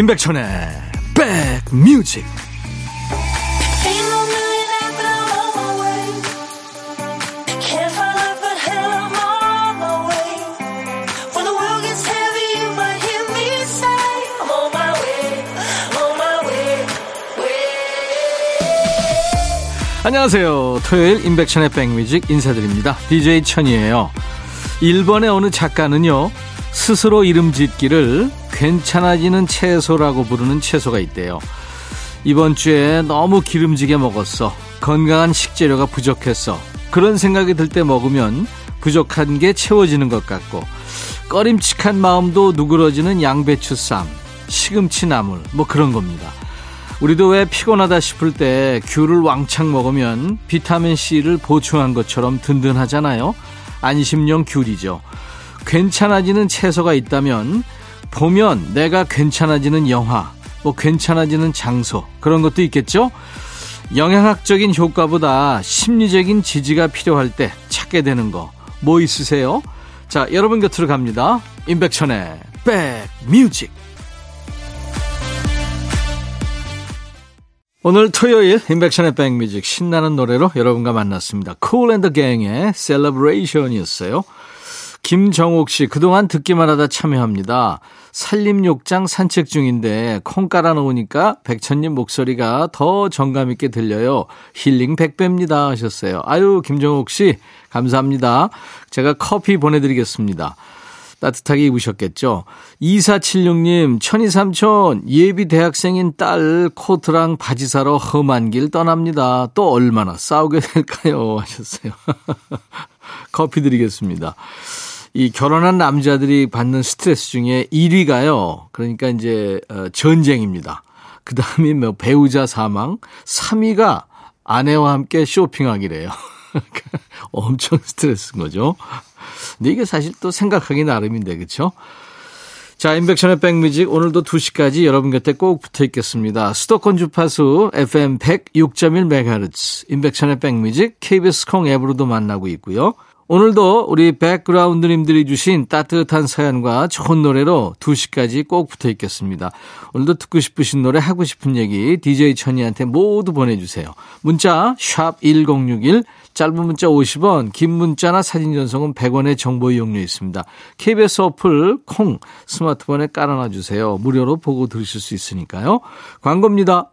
임백천의 백뮤직 안녕하세요. 토요일 임백천의 백뮤직 인사드립니다. DJ 천이에요. 일본의 어느 작가는요, 스스로 이름 짓기를 괜찮아지는 채소라고 부르는 채소가 있대요. 이번 주에 너무 기름지게 먹었어. 건강한 식재료가 부족했어. 그런 생각이 들 때 먹으면 부족한 게 채워지는 것 같고, 꺼림칙한 마음도 누그러지는 양배추 쌈, 시금치 나물, 뭐 그런 겁니다. 우리도 왜 피곤하다 싶을 때 귤을 왕창 먹으면 비타민C를 보충한 것처럼 든든하잖아요. 안심용 귤이죠. 괜찮아지는 채소가 있다면 보면 내가 괜찮아지는 영화, 뭐 괜찮아지는 장소 그런 것도 있겠죠. 영양학적인 효과보다 심리적인 지지가 필요할 때 찾게 되는 거 뭐 있으세요? 자, 여러분 곁으로 갑니다. 임백천의 백뮤직. 오늘 토요일 임백천의 백뮤직 신나는 노래로 여러분과 만났습니다. Cool and the Gang의 Celebration이었어요. 김정옥 씨, 그동안 듣기만 하다 참여합니다. 산림욕장 산책 중인데 콩 깔아 놓으니까 백천님 목소리가 더 정감 있게 들려요. 힐링 백배입니다 하셨어요. 아유, 김정옥 씨, 감사합니다. 제가 커피 보내드리겠습니다. 따뜻하게 입으셨겠죠. 2476님, 천이삼촌, 예비 대학생인 딸 코트랑 바지 사러 험한 길 떠납니다. 또 얼마나 싸우게 될까요? 하셨어요. 커피 드리겠습니다. 이 결혼한 남자들이 받는 스트레스 중에 1위가요. 그러니까 이제 어, 전쟁입니다. 그 다음이 뭐 배우자 사망, 3위가 아내와 함께 쇼핑하기래요. 엄청 스트레스인 거죠. 근데 이게 사실 또 생각하기 나름인데, 그쵸? 자, 인백션의 백뮤직 오늘도 2시까지 여러분 곁에 꼭 붙어 있겠습니다. 수도권 주파수 FM 106.1MHz 인백션의 백뮤직 KBS 콩 앱으로도 만나고 있고요. 오늘도 우리 백그라운드님들이 주신 따뜻한 사연과 좋은 노래로 2시까지 꼭 붙어 있겠습니다. 오늘도 듣고 싶으신 노래 하고 싶은 얘기 DJ 천이한테 모두 보내주세요. 문자 1061, 짧은 문자 50원, 긴 문자나 사진 전송은 100원의 정보 이용료 있습니다. KBS 어플 콩 스마트폰에 깔아놔 주세요. 무료로 보고 들으실 수 있으니까요. 광고입니다.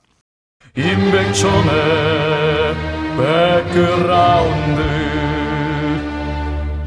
임백천의 백그라운드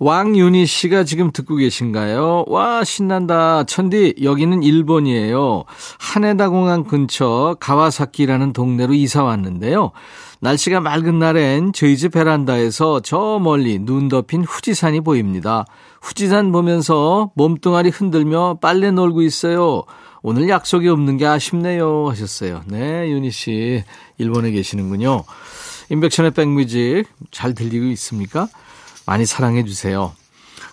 왕윤희 씨가 지금 듣고 계신가요? 와, 신난다. 천디, 여기는 일본이에요. 하네다 공항 근처 가와사키라는 동네로 이사 왔는데요. 날씨가 맑은 날엔 저희 집 베란다에서 저 멀리 눈 덮인 후지산이 보입니다. 후지산 보면서 몸뚱아리 흔들며 빨래 놀고 있어요. 오늘 약속이 없는 게 아쉽네요. 하셨어요. 네, 윤희 씨. 일본에 계시는군요. 인백션의 백뮤직 잘 들리고 있습니까? 많이 사랑해 주세요.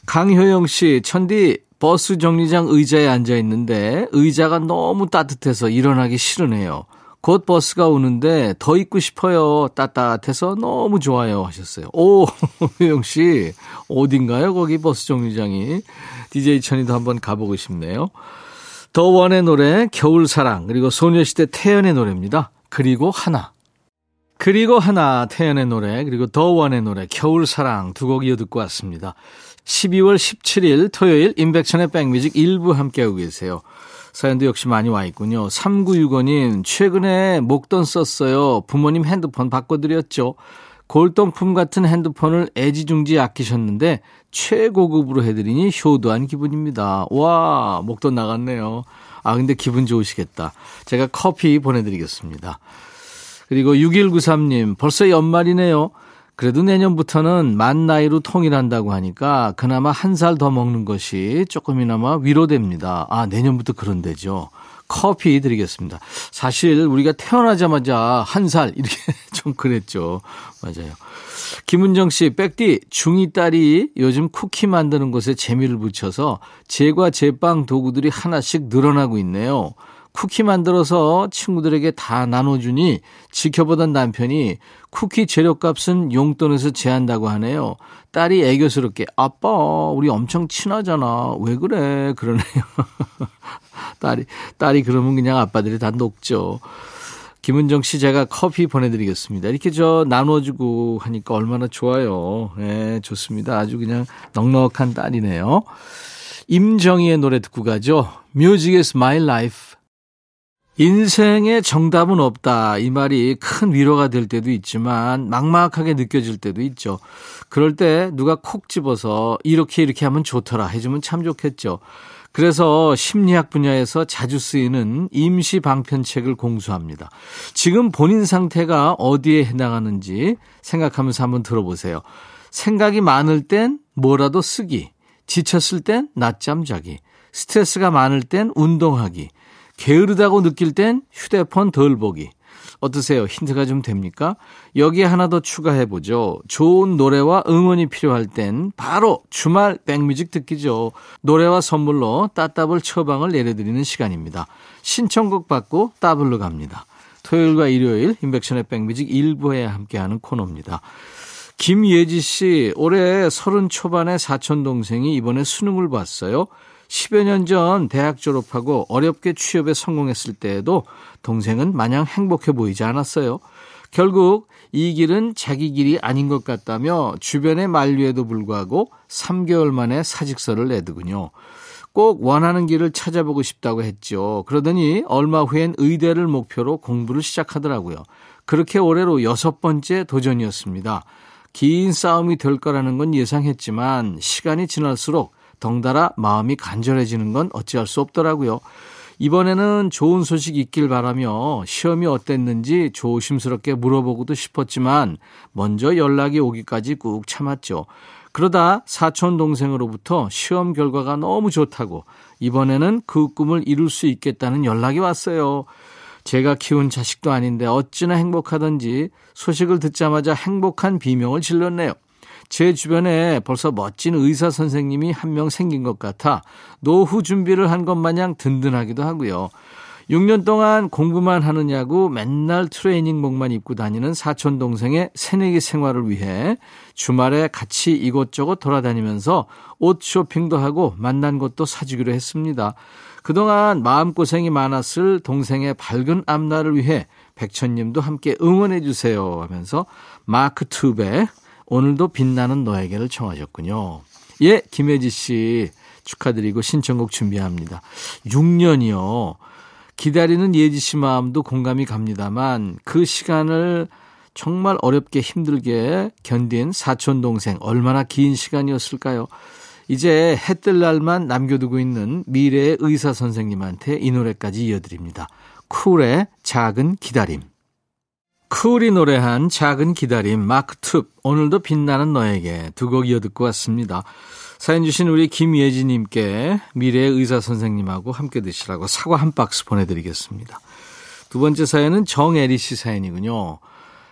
강효영 씨, 천디 버스 정류장 의자에 앉아 있는데 의자가 너무 따뜻해서 일어나기 싫으네요. 곧 버스가 오는데 더 있고 싶어요. 따뜻해서 너무 좋아요. 하셨어요. 오, 효영 씨, 어딘가요? 거기 버스 정류장이. DJ 천이도 한번 가보고 싶네요. 더 원의 노래, 겨울 사랑, 그리고 소녀시대 태연의 노래입니다. 그리고 하나. 그리고 하나 태연의 노래 그리고 더원의 노래 겨울사랑 두 곡 이어 듣고 왔습니다. 12월 17일 토요일 인백천의 백뮤직 일부 함께하고 계세요. 사연도 역시 많이 와 있군요. 3965님 최근에 목돈 썼어요. 부모님 핸드폰 바꿔드렸죠. 골동품 같은 핸드폰을 애지중지 아끼셨는데 최고급으로 해드리니 효도한 기분입니다. 와 목돈 나갔네요. 아 근데 기분 좋으시겠다. 제가 커피 보내드리겠습니다. 그리고 6193님, 벌써 연말이네요. 그래도 내년부터는 만 나이로 통일한다고 하니까 그나마 한 살 더 먹는 것이 조금이나마 위로됩니다. 아, 내년부터 그런데죠. 커피 드리겠습니다. 사실 우리가 태어나자마자 한 살 이렇게 좀 그랬죠. 맞아요. 김은정 씨, 백디, 중2 딸이 요즘 쿠키 만드는 것에 재미를 붙여서 제과 제빵 도구들이 하나씩 늘어나고 있네요. 쿠키 만들어서 친구들에게 다 나눠주니 지켜보던 남편이 쿠키 재료값은 용돈에서 제한다고 하네요. 딸이 애교스럽게 아빠 우리 엄청 친하잖아. 왜 그래? 그러네요. 딸이 딸이 그러면 그냥 아빠들이 다 녹죠. 김은정 씨 제가 커피 보내드리겠습니다. 이렇게 저 나눠주고 하니까 얼마나 좋아요. 네, 좋습니다. 아주 그냥 넉넉한 딸이네요. 임정희의 노래 듣고 가죠. Music is my life. 인생에 정답은 없다. 이 말이 큰 위로가 될 때도 있지만 막막하게 느껴질 때도 있죠. 그럴 때 누가 콕 집어서 이렇게 이렇게 하면 좋더라 해주면 참 좋겠죠. 그래서 심리학 분야에서 자주 쓰이는 임시 방편책을 공수합니다. 지금 본인 상태가 어디에 해당하는지 생각하면서 한번 들어보세요. 생각이 많을 땐 뭐라도 쓰기, 지쳤을 땐 낮잠 자기, 스트레스가 많을 땐 운동하기, 게으르다고 느낄 땐 휴대폰 덜 보기. 어떠세요? 힌트가 좀 됩니까? 여기에 하나 더 추가해 보죠. 좋은 노래와 응원이 필요할 땐 바로 주말 백뮤직 듣기죠. 노래와 선물로 따따블 처방을 내려드리는 시간입니다. 신청곡 받고 따블로 갑니다. 토요일과 일요일 인백션의 백뮤직 일부에 함께하는 코너입니다. 김예지 씨, 올해 서른 초반의 사촌 동생이 이번에 수능을 봤어요. 10여 년 전 대학 졸업하고 어렵게 취업에 성공했을 때에도 동생은 마냥 행복해 보이지 않았어요. 결국 이 길은 자기 길이 아닌 것 같다며 주변의 만류에도 불구하고 3개월 만에 사직서를 내더군요. 꼭 원하는 길을 찾아보고 싶다고 했죠. 그러더니 얼마 후엔 의대를 목표로 공부를 시작하더라고요. 그렇게 올해로 여섯 번째 도전이었습니다. 긴 싸움이 될 거라는 건 예상했지만 시간이 지날수록 덩달아 마음이 간절해지는 건 어찌할 수 없더라고요. 이번에는 좋은 소식 있길 바라며 시험이 어땠는지 조심스럽게 물어보고도 싶었지만 먼저 연락이 오기까지 꾹 참았죠. 그러다 사촌 동생으로부터 시험 결과가 너무 좋다고 이번에는 그 꿈을 이룰 수 있겠다는 연락이 왔어요. 제가 키운 자식도 아닌데 어찌나 행복하던지 소식을 듣자마자 행복한 비명을 질렀네요. 제 주변에 벌써 멋진 의사 선생님이 한 명 생긴 것 같아 노후 준비를 한 것 마냥 든든하기도 하고요. 6년 동안 공부만 하느냐고 맨날 트레이닝복만 입고 다니는 사촌 동생의 새내기 생활을 위해 주말에 같이 이곳저곳 돌아다니면서 옷 쇼핑도 하고 만난 것도 사주기로 했습니다. 그동안 마음고생이 많았을 동생의 밝은 앞날을 위해 백천님도 함께 응원해 주세요 하면서 마크 투베 오늘도 빛나는 너에게를 청하셨군요. 예, 김혜지 씨 축하드리고 신청곡 준비합니다. 6년이요. 기다리는 예지 씨 마음도 공감이 갑니다만 그 시간을 정말 어렵게 힘들게 견딘 사촌 동생 얼마나 긴 시간이었을까요? 이제 해 뜰 날만 남겨두고 있는 미래의 의사 선생님한테 이 노래까지 이어드립니다. 쿨의 작은 기다림. 쿨이 노래한 작은 기다림 마크 툽 오늘도 빛나는 너에게 두 곡 이어 듣고 왔습니다. 사연 주신 우리 김예진님께 미래의 의사 선생님하고 함께 드시라고 사과 한 박스 보내드리겠습니다. 두 번째 사연은 정애리 씨 사연이군요.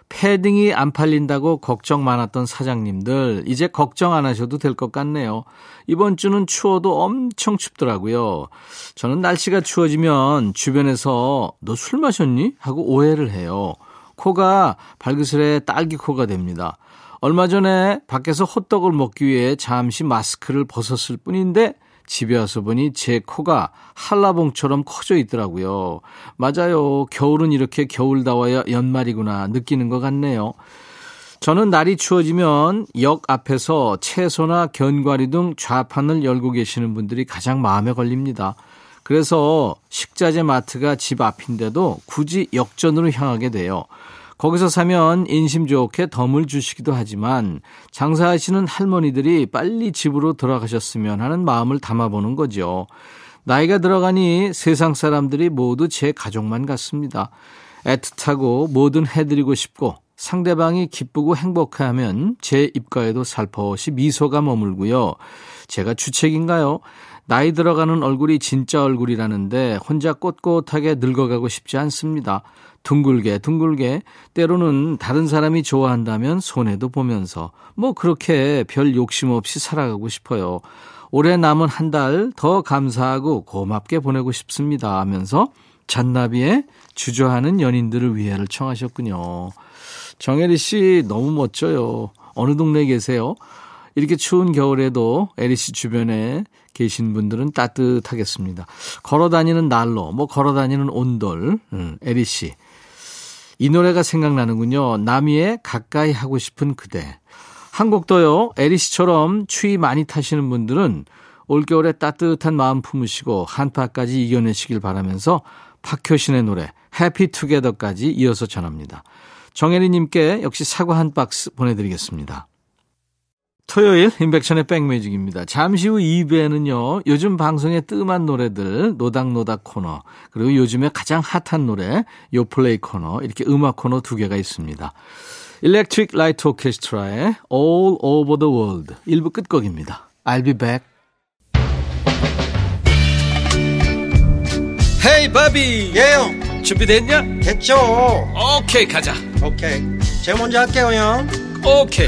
패딩이 안 팔린다고 걱정 많았던 사장님들 이제 걱정 안 하셔도 될 것 같네요. 이번 주는 추워도 엄청 춥더라고요. 저는 날씨가 추워지면 주변에서 너 술 마셨니? 하고 오해를 해요. 코가 발그스레 딸기 코가 됩니다. 얼마 전에 밖에서 호떡을 먹기 위해 잠시 마스크를 벗었을 뿐인데 집에 와서 보니 제 코가 한라봉처럼 커져 있더라고요. 맞아요. 겨울은 이렇게 겨울다워야 연말이구나 느끼는 것 같네요. 저는 날이 추워지면 역 앞에서 채소나 견과류 등 좌판을 열고 계시는 분들이 가장 마음에 걸립니다. 그래서 식자재 마트가 집 앞인데도 굳이 역전으로 향하게 돼요. 거기서 사면 인심 좋게 덤을 주시기도 하지만 장사하시는 할머니들이 빨리 집으로 돌아가셨으면 하는 마음을 담아보는 거죠. 나이가 들어가니 세상 사람들이 모두 제 가족만 같습니다. 애틋하고 뭐든 해드리고 싶고 상대방이 기쁘고 행복해하면 제 입가에도 살포시 미소가 머물고요. 제가 주책인가요? 나이 들어가는 얼굴이 진짜 얼굴이라는데 혼자 꼿꼿하게 늙어가고 싶지 않습니다. 둥글게 둥글게 때로는 다른 사람이 좋아한다면 손해도 보면서 뭐 그렇게 별 욕심 없이 살아가고 싶어요. 올해 남은 한 달 더 감사하고 고맙게 보내고 싶습니다 하면서 잔나비의 주저하는 연인들을 위해를 청하셨군요. 정혜리 씨 너무 멋져요. 어느 동네에 계세요? 이렇게 추운 겨울에도 에리 씨 주변에 계신 분들은 따뜻하겠습니다. 걸어 다니는 난로, 뭐 걸어 다니는 온돌, 음, 에리 씨. 이 노래가 생각나는군요. 나미의 가까이 하고 싶은 그대. 한국도요, 에리 씨처럼 추위 많이 타시는 분들은 올겨울에 따뜻한 마음 품으시고 한파까지 이겨내시길 바라면서 박효신의 노래 Happy Together까지 이어서 전합니다. 정혜리님께 역시 사과 한 박스 보내드리겠습니다. 토요일 임백천의 백뮤직입니다. 잠시 후 2부에는요. 요즘 방송에 뜸한 노래들 노닥노닥 코너 그리고 요즘에 가장 핫한 노래 요플레이 코너 이렇게 음악 코너 두 개가 있습니다. Electric Light Orchestra의 All Over the World 1부 끝곡입니다. I'll be back. Hey Bobby yeah 형 준비됐냐? 됐죠 오케이 가자 오케이 제가 먼저 할게요 형 오케이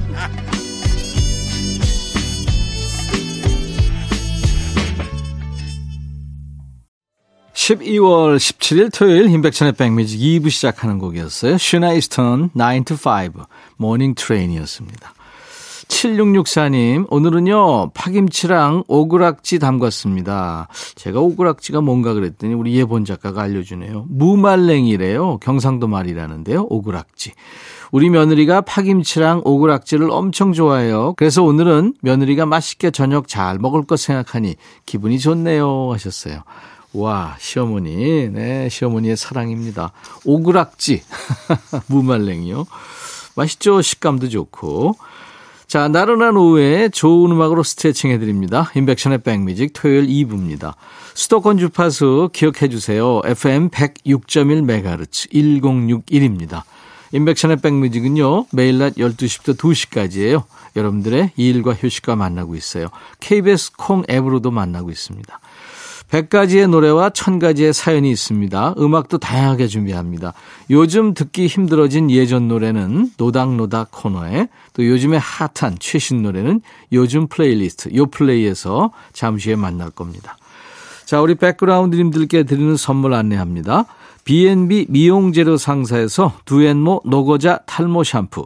12월 17일 토요일 임백천의 백뮤직 2부 시작하는 곡이었어요. 시나 이스턴 9 to 5 Morning Train이었습니다. 7664님, 오늘은요, 파김치랑 오그락지 담갔습니다. 제가 오그락지가 뭔가 그랬더니 우리 예본 작가가 알려주네요. 무말랭이래요. 경상도 말이라는데요. 오그락지. 우리 며느리가 파김치랑 오그락지를 엄청 좋아해요. 그래서 오늘은 며느리가 맛있게 저녁 잘 먹을 것 생각하니 기분이 좋네요. 하셨어요. 와, 시어머니. 네, 시어머니의 사랑입니다. 오그락지. 무말랭이요. 맛있죠? 식감도 좋고. 자, 나른한 오후에 좋은 음악으로 스트레칭 해드립니다. 인백션의 백뮤직 토요일 2부입니다. 수도권 주파수 기억해 주세요. FM 106.1MHz 1061입니다. 인백션의 백뮤직은요, 매일 낮 12시부터 2시까지예요. 여러분들의 일과 휴식과 만나고 있어요. KBS 콩 앱으로도 만나고 있습니다. 100가지의 노래와 1000가지의 사연이 있습니다. 음악도 다양하게 준비합니다. 요즘 듣기 힘들어진 예전 노래는 노닥노닥 코너에 또 요즘에 핫한 최신 노래는 요즘 플레이리스트 요플레이에서 잠시 후에 만날 겁니다. 자, 우리 백그라운드님들께 드리는 선물 안내합니다. B&B 미용재료 상사에서 두앤모 노고자 탈모 샴푸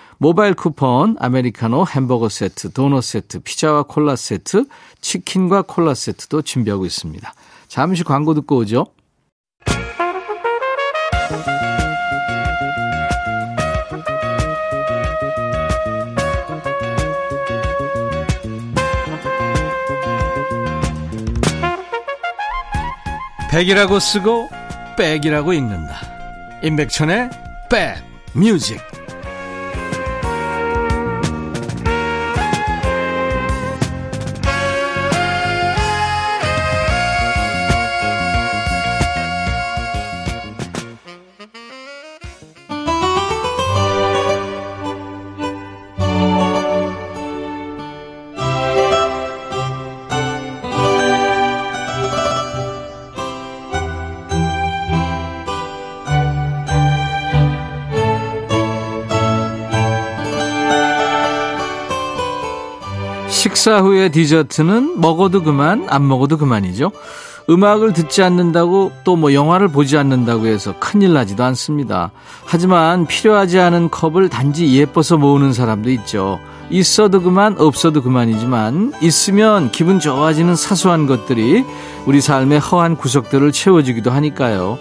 모바일 쿠폰, 아메리카노 햄버거 세트, 도넛 세트, 피자와 콜라 세트, 치킨과 콜라 세트도 준비하고 있습니다. 잠시 광고 듣고 오죠. 백이라고 쓰고 백이라고 읽는다. 임백천의 백 뮤직. 식사 후에 디저트는 먹어도 그만, 안 먹어도 그만이죠. 음악을 듣지 않는다고 또 뭐 영화를 보지 않는다고 해서 큰일 나지도 않습니다. 하지만 필요하지 않은 컵을 단지 예뻐서 모으는 사람도 있죠. 있어도 그만, 없어도 그만이지만 있으면 기분 좋아지는 사소한 것들이 우리 삶의 허한 구석들을 채워주기도 하니까요.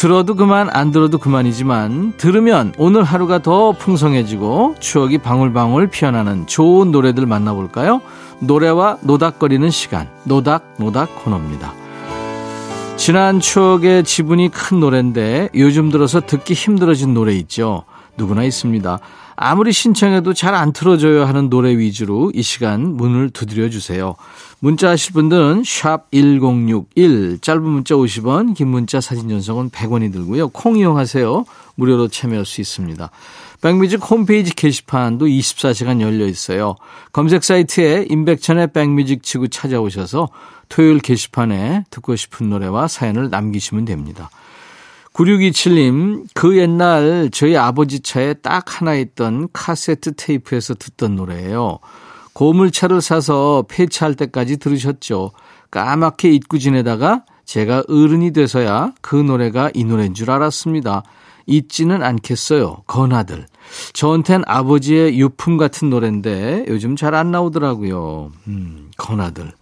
들어도 그만, 안 들어도 그만이지만 들으면 오늘 하루가 더 풍성해지고 추억이 방울방울 피어나는 좋은 노래들 만나볼까요? 노래와 노닥거리는 시간, 노닥노닥 코너입니다. 지난 추억의 지분이 큰 노래인데 요즘 들어서 듣기 힘들어진 노래 있죠. 누구나 있습니다. 아무리 신청해도 잘 안 틀어줘야 하는 노래 위주로 이 시간 문을 두드려 주세요. 문자 하실 분들은 샵 1061, 짧은 문자 50원, 긴 문자 사진 전송은 100원이 들고요. 콩 이용하세요. 무료로 참여할 수 있습니다. 백뮤직 홈페이지 게시판도 24시간 열려 있어요. 검색 사이트에 임백천의 백뮤직 치고 찾아오셔서 토요일 게시판에 듣고 싶은 노래와 사연을 남기시면 됩니다. 9627님, 그 옛날 저희 아버지 차에 딱 하나 있던 카세트 테이프에서 듣던 노래예요. 고물차를 사서 폐차할 때까지 들으셨죠. 까맣게 잊고 지내다가 제가 어른이 돼서야 그 노래가 이 노래인 줄 알았습니다. 잊지는 않겠어요. 건아들. 저한텐 아버지의 유품 같은 노래인데 요즘 잘 안 나오더라고요. 음, 건아들.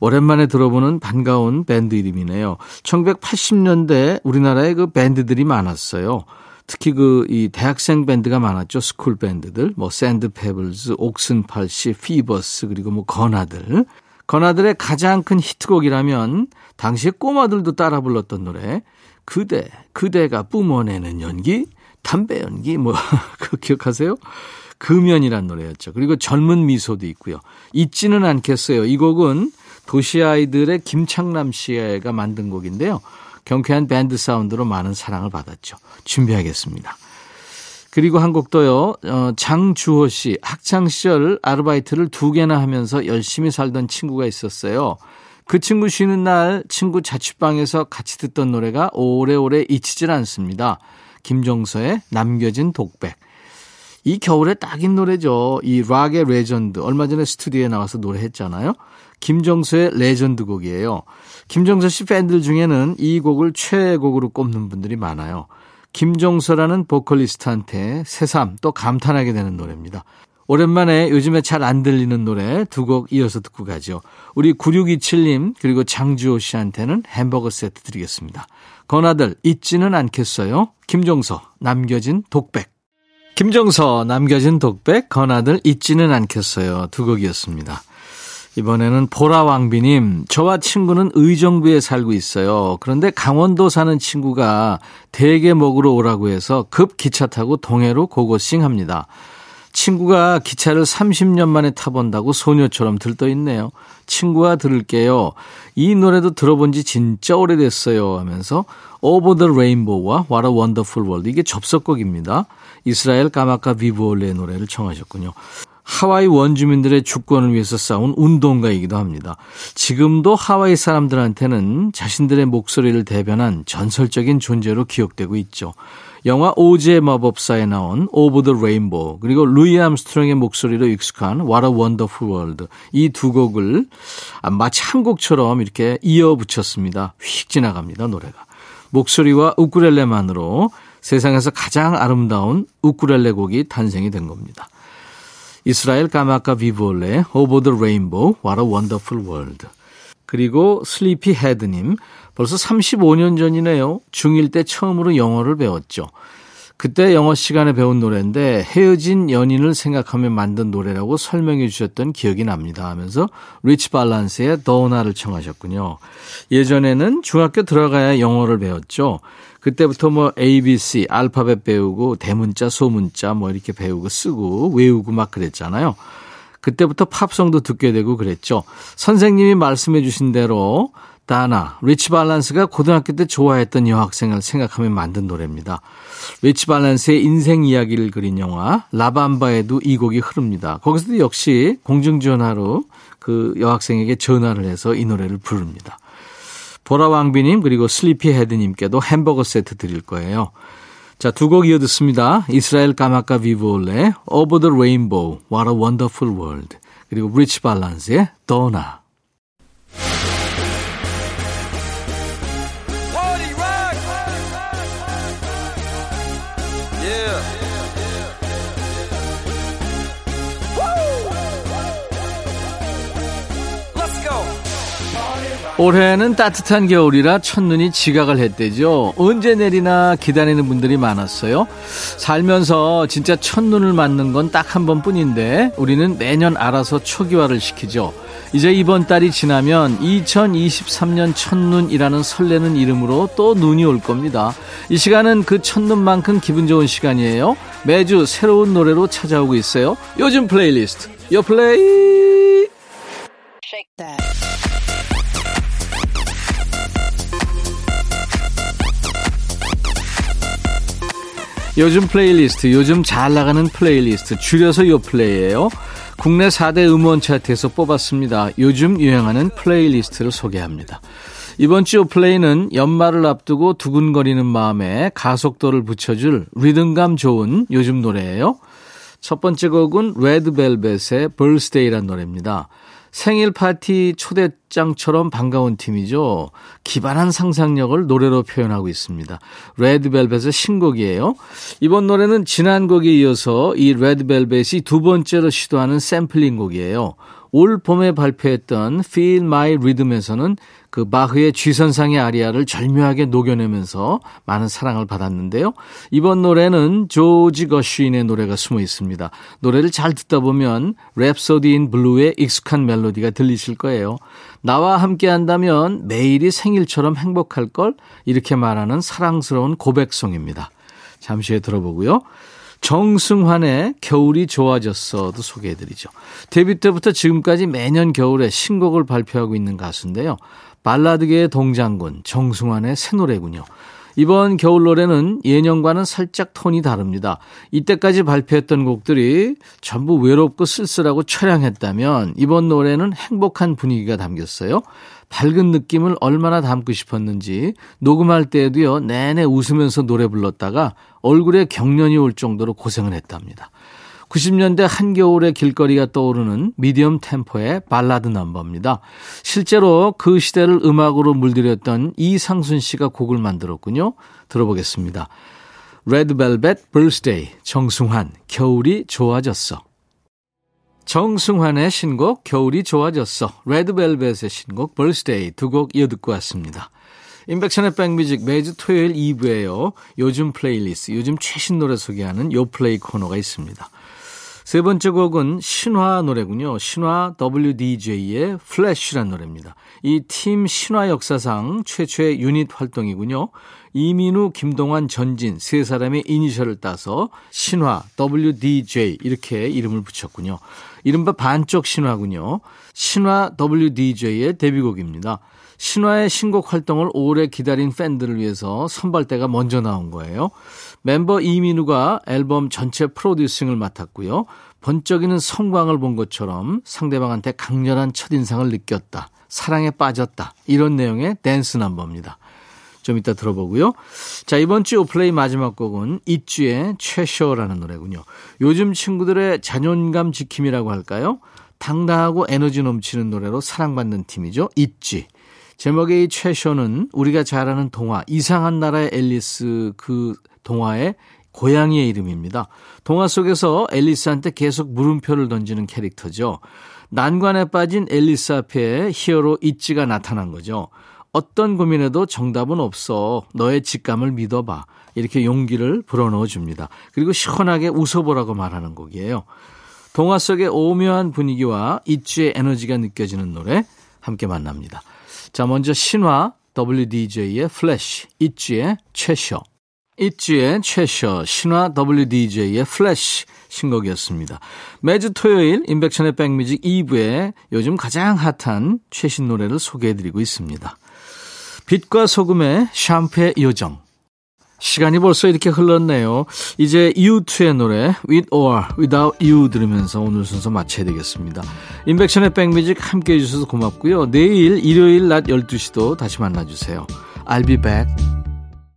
오랜만에 들어보는 반가운 밴드 이름이네요. 1980년대 우리나라에 그 밴드들이 많았어요. 특히 그 이 대학생 밴드가 많았죠. school 밴드들. 뭐 샌드 페블즈, 옥슨팔십, 피버스 그리고 뭐 건아들. 건아들의 가장 큰 히트곡이라면 당시에 꼬마들도 따라 불렀던 노래. 그대, 그대가 뿜어내는 연기, 담배 연기 뭐 그 기억하세요? 금연이란 노래였죠. 그리고 젊은 미소도 있고요. 잊지는 않겠어요. 이 곡은 도시 아이들의 김창남 씨가 만든 곡인데요. 경쾌한 밴드 사운드로 많은 사랑을 받았죠. 준비하겠습니다. 그리고 한 곡도요, 어, 장주호 씨, 학창 시절 아르바이트를 두 개나 하면서 열심히 살던 친구가 있었어요. 그 친구 쉬는 날 친구 자취방에서 같이 듣던 노래가 오래오래 잊히질 않습니다. 김종서의 남겨진 독백. 이 겨울에 딱인 노래죠. 이 락의 레전드. 얼마 전에 스튜디오에 나와서 노래했잖아요. 김종서의 레전드 곡이에요. 김종서 씨 팬들 중에는 이 곡을 최애곡으로 꼽는 분들이 많아요. 김종서라는 보컬리스트한테 새삼 또 감탄하게 되는 노래입니다. 오랜만에 요즘에 잘 안 들리는 노래 두 곡 이어서 듣고 가죠. 우리 9627님 그리고 장주호 씨한테는 햄버거 세트 드리겠습니다. 건아들 잊지는 않겠어요. 김종서 남겨진 독백. 김종서 남겨진 독백 건아들 잊지는 않겠어요. 두 곡이었습니다. 이번에는 보라왕비님, 저와 친구는 의정부에 살고 있어요. 그런데 강원도 사는 친구가 대게 먹으러 오라고 해서 급 기차 타고 동해로 고고싱 합니다. 친구가 기차를 30년 만에 타본다고 소녀처럼 들떠 있네요. 친구가 들을게요. 이 노래도 들어본 지 진짜 오래됐어요. 하면서 Over the Rainbow와 What a Wonderful World. 이게 접속곡입니다. 이스라엘 까마카 비브올레의 노래를 청하셨군요. 하와이 원주민들의 주권을 위해서 싸운 운동가이기도 합니다. 지금도 하와이 사람들한테는 자신들의 목소리를 대변한 전설적인 존재로 기억되고 있죠. 영화 오즈의 마법사에 나온 Over the Rainbow 그리고 루이 암스트롱의 목소리로 익숙한 What a Wonderful World 이 두 곡을 마치 한 곡처럼 이렇게 이어 붙였습니다. 휙 지나갑니다 노래가. 목소리와 우쿠렐레만으로 세상에서 가장 아름다운 우쿠렐레 곡이 탄생이 된 겁니다. 이스라엘 까마카비볼레 Over the Rainbow, What a Wonderful World. 그리고 슬리피 헤드님, 벌써 35년 전이네요. 중1 때 처음으로 영어를 배웠죠. 그때 영어 시간에 배운 노래인데 헤어진 연인을 생각하며 만든 노래라고 설명해 주셨던 기억이 납니다 하면서 리치 발란스의 더우나를 청하셨군요. 예전에는 중학교 들어가야 영어를 배웠죠. 그때부터 뭐 ABC, 알파벳 배우고 대문자, 소문자 뭐 이렇게 배우고 쓰고 외우고 막 그랬잖아요. 그때부터 팝송도 듣게 되고 그랬죠. 선생님이 말씀해 주신 대로 Donna, 리치 발렌스가 고등학교 때 좋아했던 여학생을 생각하며 만든 노래입니다. 리치 발렌스의 인생 이야기를 그린 영화 La Bamba에도 이 곡이 흐릅니다. 거기서도 역시 공중전화로 그 여학생에게 전화를 해서 이 노래를 부릅니다. 보라왕비님 그리고 슬리피 헤드님께도 햄버거 세트 드릴 거예요. 자, 두 곡 이어 듣습니다. 이스라엘 까마카비볼레 Over the Rainbow, What a Wonderful World. 그리고 브리치 발란스의 도나. 올해는 따뜻한 겨울이라 첫눈이 지각을 했대죠. 언제 내리나 기다리는 분들이 많았어요. 살면서 진짜 첫눈을 맞는 건 딱 한 번뿐인데 우리는 매년 알아서 초기화를 시키죠. 이제 이번 달이 지나면 2023년 첫눈이라는 설레는 이름으로 또 눈이 올 겁니다. 이 시간은 그 첫눈만큼 기분 좋은 시간이에요. 매주 새로운 노래로 찾아오고 있어요. 요즘 플레이리스트. 요 플레이. 요즘 플레이리스트, 요즘 잘 나가는 플레이리스트, 줄여서 요 play예요. 국내 4대 음원 차트에서 뽑았습니다. 요즘 유행하는 playlist를 소개합니다. 이번 주 play는 연말을 앞두고 두근거리는 마음에 가속도를 붙여줄 리듬감 좋은 요즘 노래예요. 첫 번째 곡은 레드벨벳의 Birthday란 노래입니다. 생일 파티 초대장처럼 반가운 팀이죠. 기발한 상상력을 노래로 표현하고 있습니다. 레드벨벳의 신곡이에요. 이번 노래는 지난 곡에 이어서 이 레드벨벳이 두 번째로 시도하는 샘플링 곡이에요. 올 봄에 발표했던 Feel My Rhythm에서는 그 바흐의 G선상의 아리아를 절묘하게 녹여내면서 많은 사랑을 받았는데요. 이번 노래는 조지 거쉬인의 노래가 숨어 있습니다. 노래를 잘 듣다 보면 Rhapsody in Blue의 익숙한 멜로디가 들리실 거예요. 나와 함께 한다면 매일이 생일처럼 행복할 걸 이렇게 말하는 사랑스러운 고백송입니다. 잠시 후에 들어보고요. 정승환의 겨울이 좋아졌어도 소개해드리죠. 데뷔 때부터 지금까지 매년 겨울에 신곡을 발표하고 있는 가수인데요. 발라드계의 동장군 정승환의 새 노래군요. 이번 겨울 노래는 예년과는 살짝 톤이 다릅니다. 이때까지 발표했던 곡들이 전부 외롭고 쓸쓸하고 처량했다면 이번 노래는 행복한 분위기가 담겼어요. 밝은 느낌을 얼마나 담고 싶었는지 녹음할 때에도요 내내 웃으면서 노래 불렀다가 얼굴에 경련이 올 정도로 고생을 했답니다. 90년대 한겨울의 길거리가 떠오르는 미디엄 템포의 발라드 넘버입니다. 실제로 그 시대를 음악으로 물들였던 이상순 씨가 곡을 만들었군요. 들어보겠습니다. 레드벨벳 birthday 정승환 겨울이 좋아졌어. 정승환의 신곡 겨울이 좋아졌어. 레드벨벳의 신곡 birthday 두 곡 이어 듣고 왔습니다. 임백천의 백뮤직 매주 토요일 2부에요. 요즘 플레이리스트, 요즘 최신 노래 소개하는 요play 코너가 있습니다. 세 번째 곡은 신화 노래군요. 신화 WDJ의 Flash란 노래입니다. 이 팀 신화 역사상 최초의 유닛 활동이군요. 이민우, 김동완, 전진 세 사람의 이니셜을 따서 신화 WDJ 이렇게 이름을 붙였군요. 이른바 반쪽 신화군요. 신화 WDJ의 데뷔곡입니다. 신화의 신곡 활동을 오래 기다린 팬들을 위해서 선발대가 먼저 나온 거예요. 멤버 이민우가 앨범 전체 프로듀싱을 맡았고요. 번쩍이는 섬광을 본 것처럼 상대방한테 강렬한 첫인상을 느꼈다. 사랑에 빠졌다. 이런 내용의 댄스 넘버입니다. 좀 이따 들어보고요. 자, 이번 주 요play 마지막 곡은 있지의 Cheshire라는 노래군요. 요즘 친구들의 자존감 지킴이라고 할까요? 당당하고 에너지 넘치는 노래로 사랑받는 팀이죠. 있지. 제목의 이 최쇼는 우리가 잘 아는 동화 이상한 나라의 앨리스 그 동화의 고양이의 이름입니다. 동화 속에서 앨리스한테 계속 물음표를 던지는 캐릭터죠. 난관에 빠진 앨리스 앞에 히어로 있지가 나타난 거죠. 어떤 고민에도 정답은 없어. 너의 직감을 믿어봐. 이렇게 용기를 불어넣어 줍니다. 그리고 시원하게 웃어보라고 말하는 곡이에요. 동화 속의 오묘한 분위기와 있지의 에너지가 느껴지는 노래 함께 만납니다. 자, 먼저 신화 WDJ의 Flash, 있지의 Cheshire. 있지의 Cheshire, 신화 WDJ의 Flash 신곡이었습니다. 매주 토요일 임백천의 백뮤직 2부에 요즘 가장 핫한 최신 노래를 소개해드리고 있습니다. 빛과 소금의 샴푸의 요정. 시간이 벌써 이렇게 흘렀네요. 이제 U2의 노래 With or Without You 들으면서 오늘 순서 마쳐야 되겠습니다. 인백션의 백뮤직 함께 해 주셔서 고맙고요. 내일 일요일 낮 12시도 다시 만나주세요. I'll be back.